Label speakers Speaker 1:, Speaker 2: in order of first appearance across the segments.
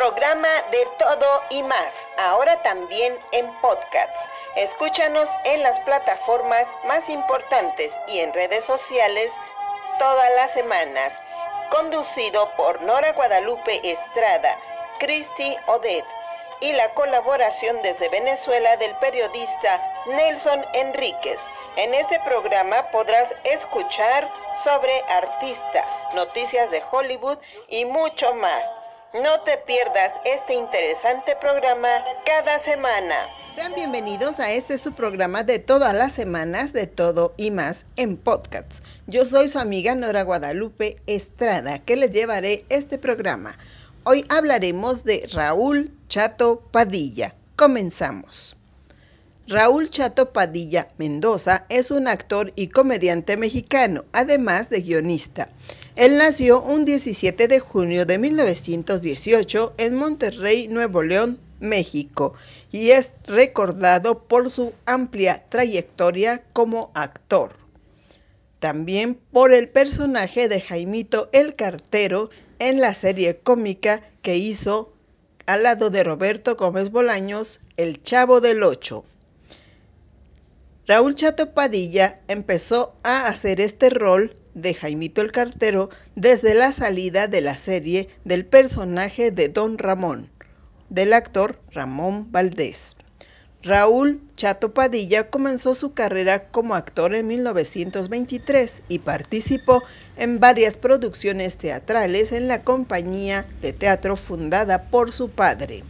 Speaker 1: programa de todo y más, ahora también en podcast. Escúchanos en las plataformas más importantes y en redes sociales todas las semanas. Conducido por Nora Guadalupe Estrada, Cristi Odet y la colaboración desde Venezuela del periodista Nelson Enríquez. En este programa podrás escuchar sobre artistas, noticias de Hollywood y mucho más. No te pierdas este interesante programa cada semana.
Speaker 2: Sean bienvenidos a este su programa de todas las semanas de todo y más en podcasts. Yo soy su amiga Nora Guadalupe Estrada que les llevaré este programa. Hoy hablaremos de Raúl Chato Padilla. Comenzamos. Raúl Chato Padilla Mendoza es un actor y comediante mexicano, además de guionista. Él nació un 17 de junio de 1918 en Monterrey, Nuevo León, México, y es recordado por su amplia trayectoria como actor. También por el personaje de Jaimito el Cartero en la serie cómica que hizo al lado de Roberto Gómez Bolaños, El Chavo del Ocho. Raúl Chato Padilla empezó a hacer este rol de Jaimito el Cartero desde la salida de la serie del personaje de Don Ramón, del actor Ramón Valdés. Raúl Chato Padilla comenzó su carrera como actor en 1923 y participó en varias producciones teatrales en la compañía de teatro fundada por su padre.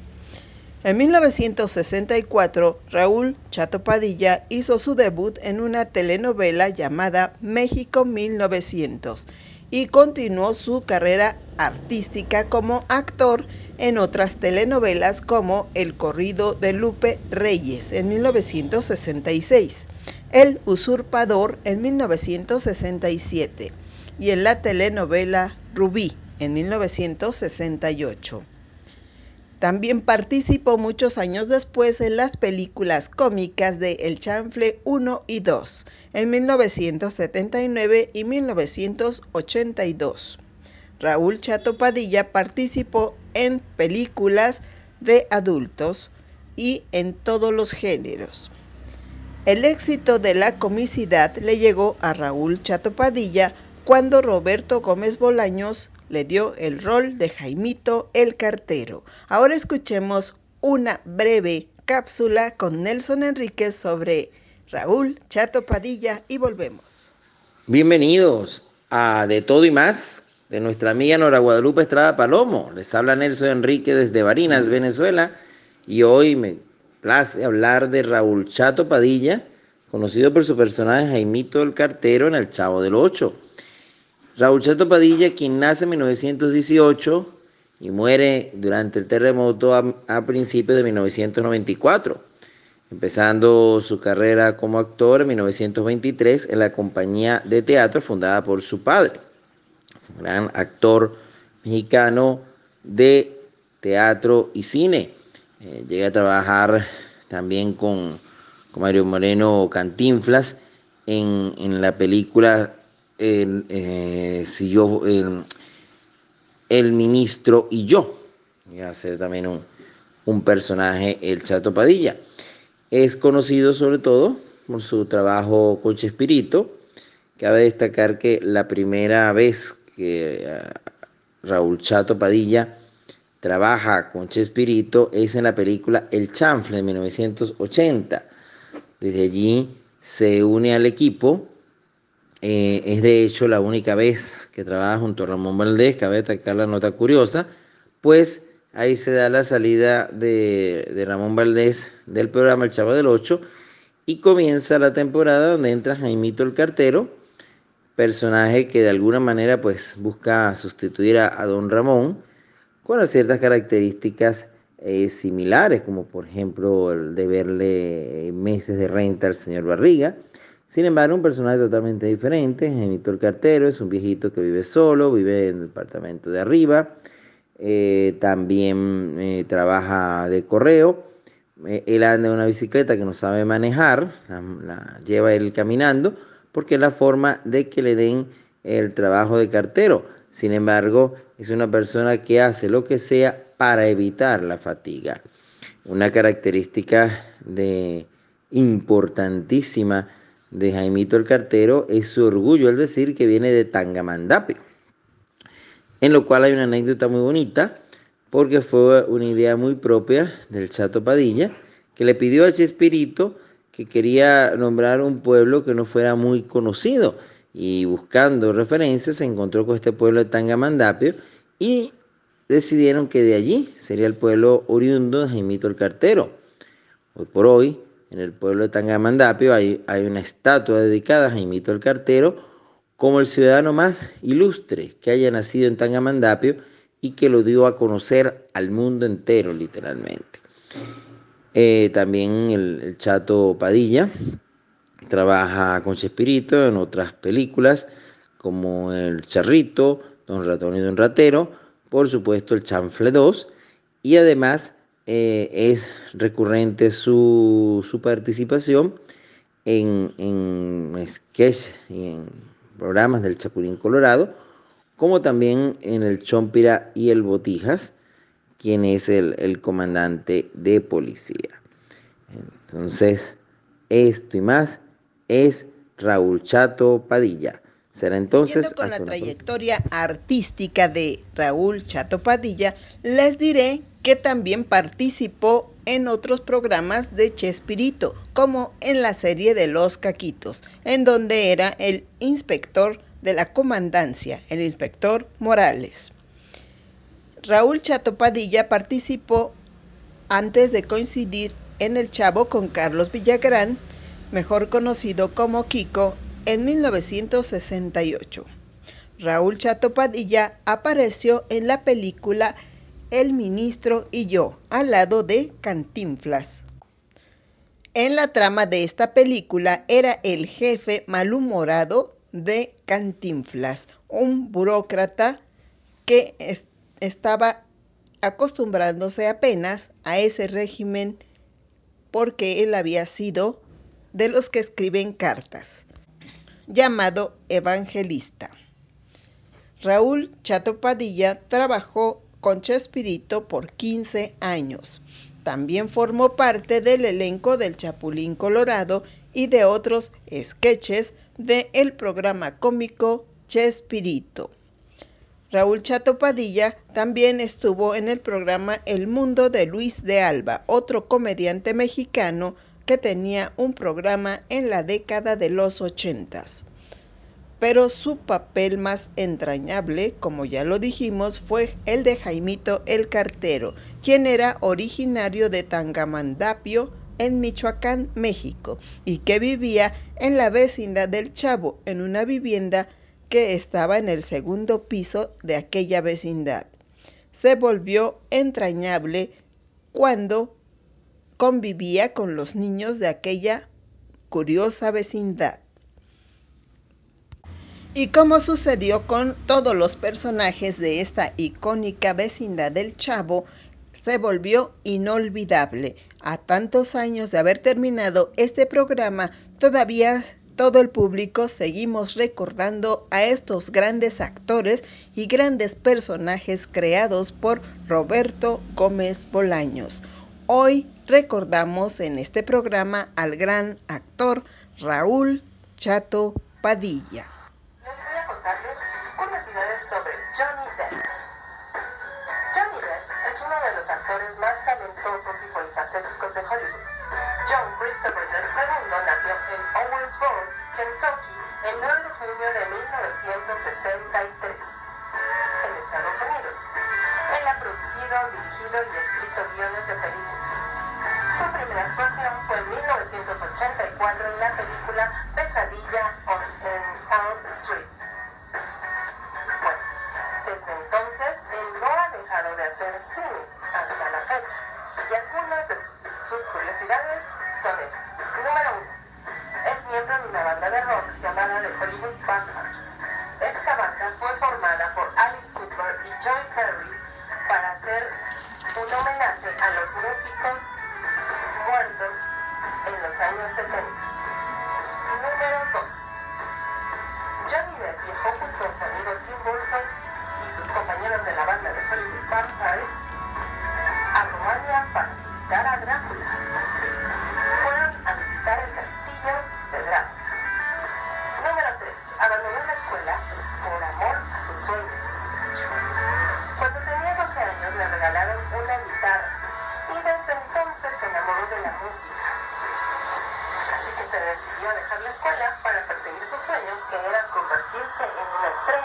Speaker 2: En 1964, Raúl Chato Padilla hizo su debut en una telenovela llamada México 1900 y continuó su carrera artística como actor en otras telenovelas como El corrido de Lupe Reyes en 1966, El usurpador en 1967 y en la telenovela Rubí en 1968. También participó muchos años después en las películas cómicas de El Chanfle 1 y 2, en 1979 y 1982. Raúl Chato Padilla participó en películas de adultos y en todos los géneros. El éxito de la comicidad le llegó a Raúl Chato Padilla cuando Roberto Gómez Bolaños le dio el rol de Jaimito el Cartero. Ahora escuchemos una breve cápsula con Nelson Enríquez sobre Raúl Chato Padilla y volvemos.
Speaker 3: Bienvenidos a De Todo y Más de nuestra amiga Nora Guadalupe Estrada Palomo. Les habla Nelson Enrique desde Barinas, Venezuela, y hoy me place hablar de Raúl Chato Padilla, conocido por su personaje Jaimito el Cartero en El Chavo del Ocho. Raúl Chato Padilla, quien nace en 1918 y muere durante el terremoto a, principios de 1994, empezando su carrera como actor en 1923 en la compañía de teatro fundada por su padre, un gran actor mexicano de teatro y cine. Eh, llega a trabajar también con, Mario Moreno Cantinflas en la película el, eh, si yo, el, ministro y yo. Voy a ser también un, un personaje, el Chato Padilla. Es conocido sobre todo por su trabajo con Chespirito. Cabe destacar que la primera vez que eh, Raúl Chato Padilla trabaja con Chespirito es en la película El Chanfle de 1980. Desde allí se une al equipo eh, es de hecho la única vez que trabaja junto a Ramón Valdés, cabe destacar la nota curiosa, pues ahí se da la salida de, Ramón Valdés del programa El Chavo del Ocho y comienza la temporada donde entra Jaimito el Cartero, personaje que de alguna manera pues busca sustituir a, Don Ramón con ciertas características eh, similares, como por ejemplo el de verle meses de renta al señor Barriga, sin embargo, un personaje totalmente diferente. Genito el cartero es un viejito que vive solo, vive en el departamento de arriba. Eh, también eh, trabaja de correo. Eh, él anda en una bicicleta que no sabe manejar, la, lleva él caminando, porque es la forma de que le den el trabajo de cartero. Sin embargo, es una persona que hace lo que sea para evitar la fatiga. Una característica de importantísima de Jaimito el Cartero es su orgullo al decir que viene de Tangamandapio, en lo cual hay una anécdota muy bonita, porque fue una idea muy propia del Chato Padilla, que le pidió a Chespirito que quería nombrar un pueblo que no fuera muy conocido, y buscando referencias se encontró con este pueblo de Tangamandapio y decidieron que de allí sería el pueblo oriundo de Jaimito el Cartero. Hoy por hoy, en el pueblo de Tangamandapio hay, hay una estatua dedicada a Jaimito el Cartero como el ciudadano más ilustre que haya nacido en Tangamandapio y que lo dio a conocer al mundo entero literalmente. Eh, también el, Chato Padilla trabaja con Chespirito en otras películas como El Charrito, Don Ratón y Don Ratero, por supuesto el Chanfle 2 y además eh, es recurrente su, su participación en, en sketch y en programas del Chapulín Colorado, como también en el Chompira y el Botijas, quien es el, el comandante de policía. Entonces, esto y más es Raúl Chato Padilla.
Speaker 2: Será entonces. Siguiendo con la trayectoria artística de Raúl Chato Padilla, les diré que también participó en otros programas de Chespirito, como en la serie de Los Caquitos, en donde era el inspector de la comandancia, el inspector Morales. Raúl Chato Padilla participó antes de coincidir en El Chavo con Carlos Villagrán, mejor conocido como Kiko, en 1968. Raúl Chato Padilla apareció en la película El Ministro y yo, al lado de Cantinflas. En la trama de esta película era el jefe malhumorado de Cantinflas, un burócrata que es, estaba acostumbrándose apenas a ese régimen porque él había sido de los que escriben cartas llamado evangelista. Raúl Chato Padilla trabajó con Chespirito por 15 años. También formó parte del elenco del Chapulín Colorado y de otros sketches del el programa cómico Chespirito. Raúl Chato Padilla también estuvo en el programa El Mundo de Luis de Alba, otro comediante mexicano que tenía un programa en la década de los ochentas. Pero su papel más entrañable, como ya lo dijimos, fue el de Jaimito el Cartero, quien era originario de Tangamandapio, en Michoacán, México, y que vivía en la vecindad del Chavo, en una vivienda que estaba en el segundo piso de aquella vecindad. Se volvió entrañable cuando convivía con los niños de aquella curiosa vecindad. Y como sucedió con todos los personajes de esta icónica vecindad del Chavo, se volvió inolvidable. A tantos años de haber terminado este programa, todavía todo el público seguimos recordando a estos grandes actores y grandes personajes creados por Roberto Gómez Bolaños. Hoy recordamos en este programa al gran actor Raúl Chato Padilla.
Speaker 4: Y polifacéticos de Hollywood. John Christopher II nació en Owensboro, Kentucky, el 9 de junio de 1963, en Estados Unidos. Él ha producido, dirigido y escrito guiones de películas. Su primera actuación fue en 1984 en la película a Rumania para visitar a Drácula. Fueron a visitar el castillo de Drácula. Número 3. Abandonó la escuela por amor a sus sueños. Cuando tenía 12 años le regalaron una guitarra y desde entonces se enamoró de la música. Así que se decidió a dejar la escuela para perseguir sus sueños que era convertirse en una estrella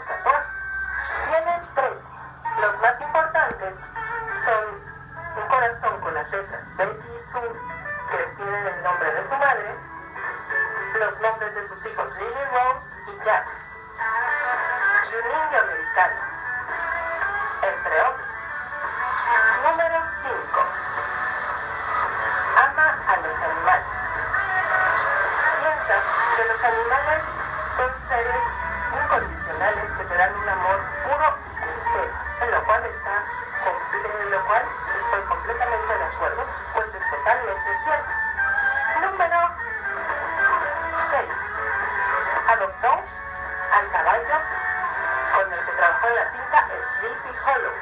Speaker 4: los tatuajes. Tiene 13. Los más importantes son un corazón con las letras Betty y Sue, que tienen el nombre de su madre, los nombres de sus hijos Lily Rose y Jack, y un indio americano, entre otros. Número 5. Ama a los animales. Piensa que los animales son seres incondicionales que te dan un amor puro y sincero, en lo cual estoy completamente de acuerdo, pues es totalmente cierto. Número 6. Adoptó al caballo con el que trabajó en la cinta Sleepy Hollow.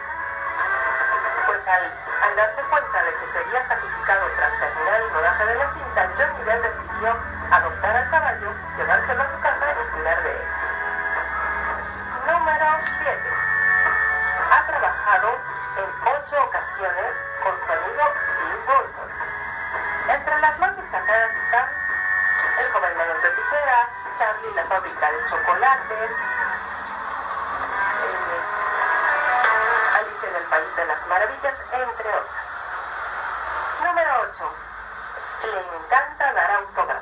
Speaker 4: Pues al, al darse cuenta de que sería sacrificado tras terminar el rodaje de la cinta, Johnny Depp decidió adoptar al caballo, llevárselo a su casa y cuidar de él. Número 7. Ha trabajado en ocho ocasiones con su amigo Tim Burton. Entre las más destacadas están El joven manos de tijera, Charlie la fábrica de chocolates, eh, Alicia en el País de las Maravillas, entre otras. Número 8. Le encanta dar autógrafos.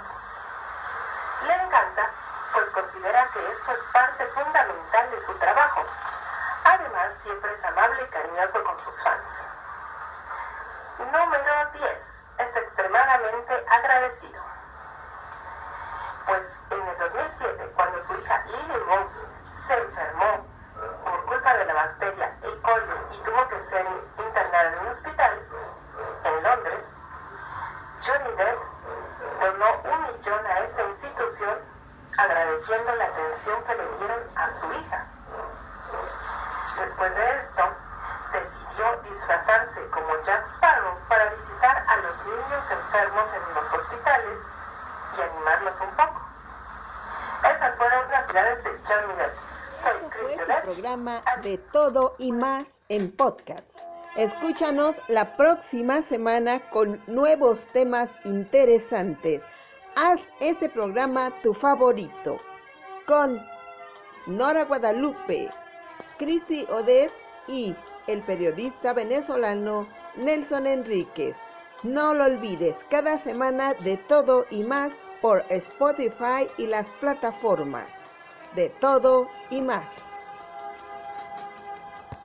Speaker 4: Considera que esto es parte fundamental de su trabajo. Además, siempre es amable y cariñoso con sus fans. Número 10. Es extremadamente agradecido. Pues en el 2007, cuando su hija Lily Rose se enfermó por culpa de la bacteria E. coli y tuvo que ser internada en un hospital en Londres, Johnny Depp donó un millón a esta institución agradeciendo la atención que le dieron a su hija. Después de esto, decidió disfrazarse como Jack Sparrow para visitar a los niños enfermos en los hospitales y animarlos un poco. Esas fueron las ciudades de Johnny Depp. Soy
Speaker 2: Esto fue programa de todo y más en podcast. Escúchanos la próxima semana con nuevos temas interesantes. Haz este programa tu favorito. Con Nora Guadalupe, Cristi Odez y el periodista venezolano Nelson Enríquez. No lo olvides, cada semana de todo y más por Spotify y las plataformas. De todo y más.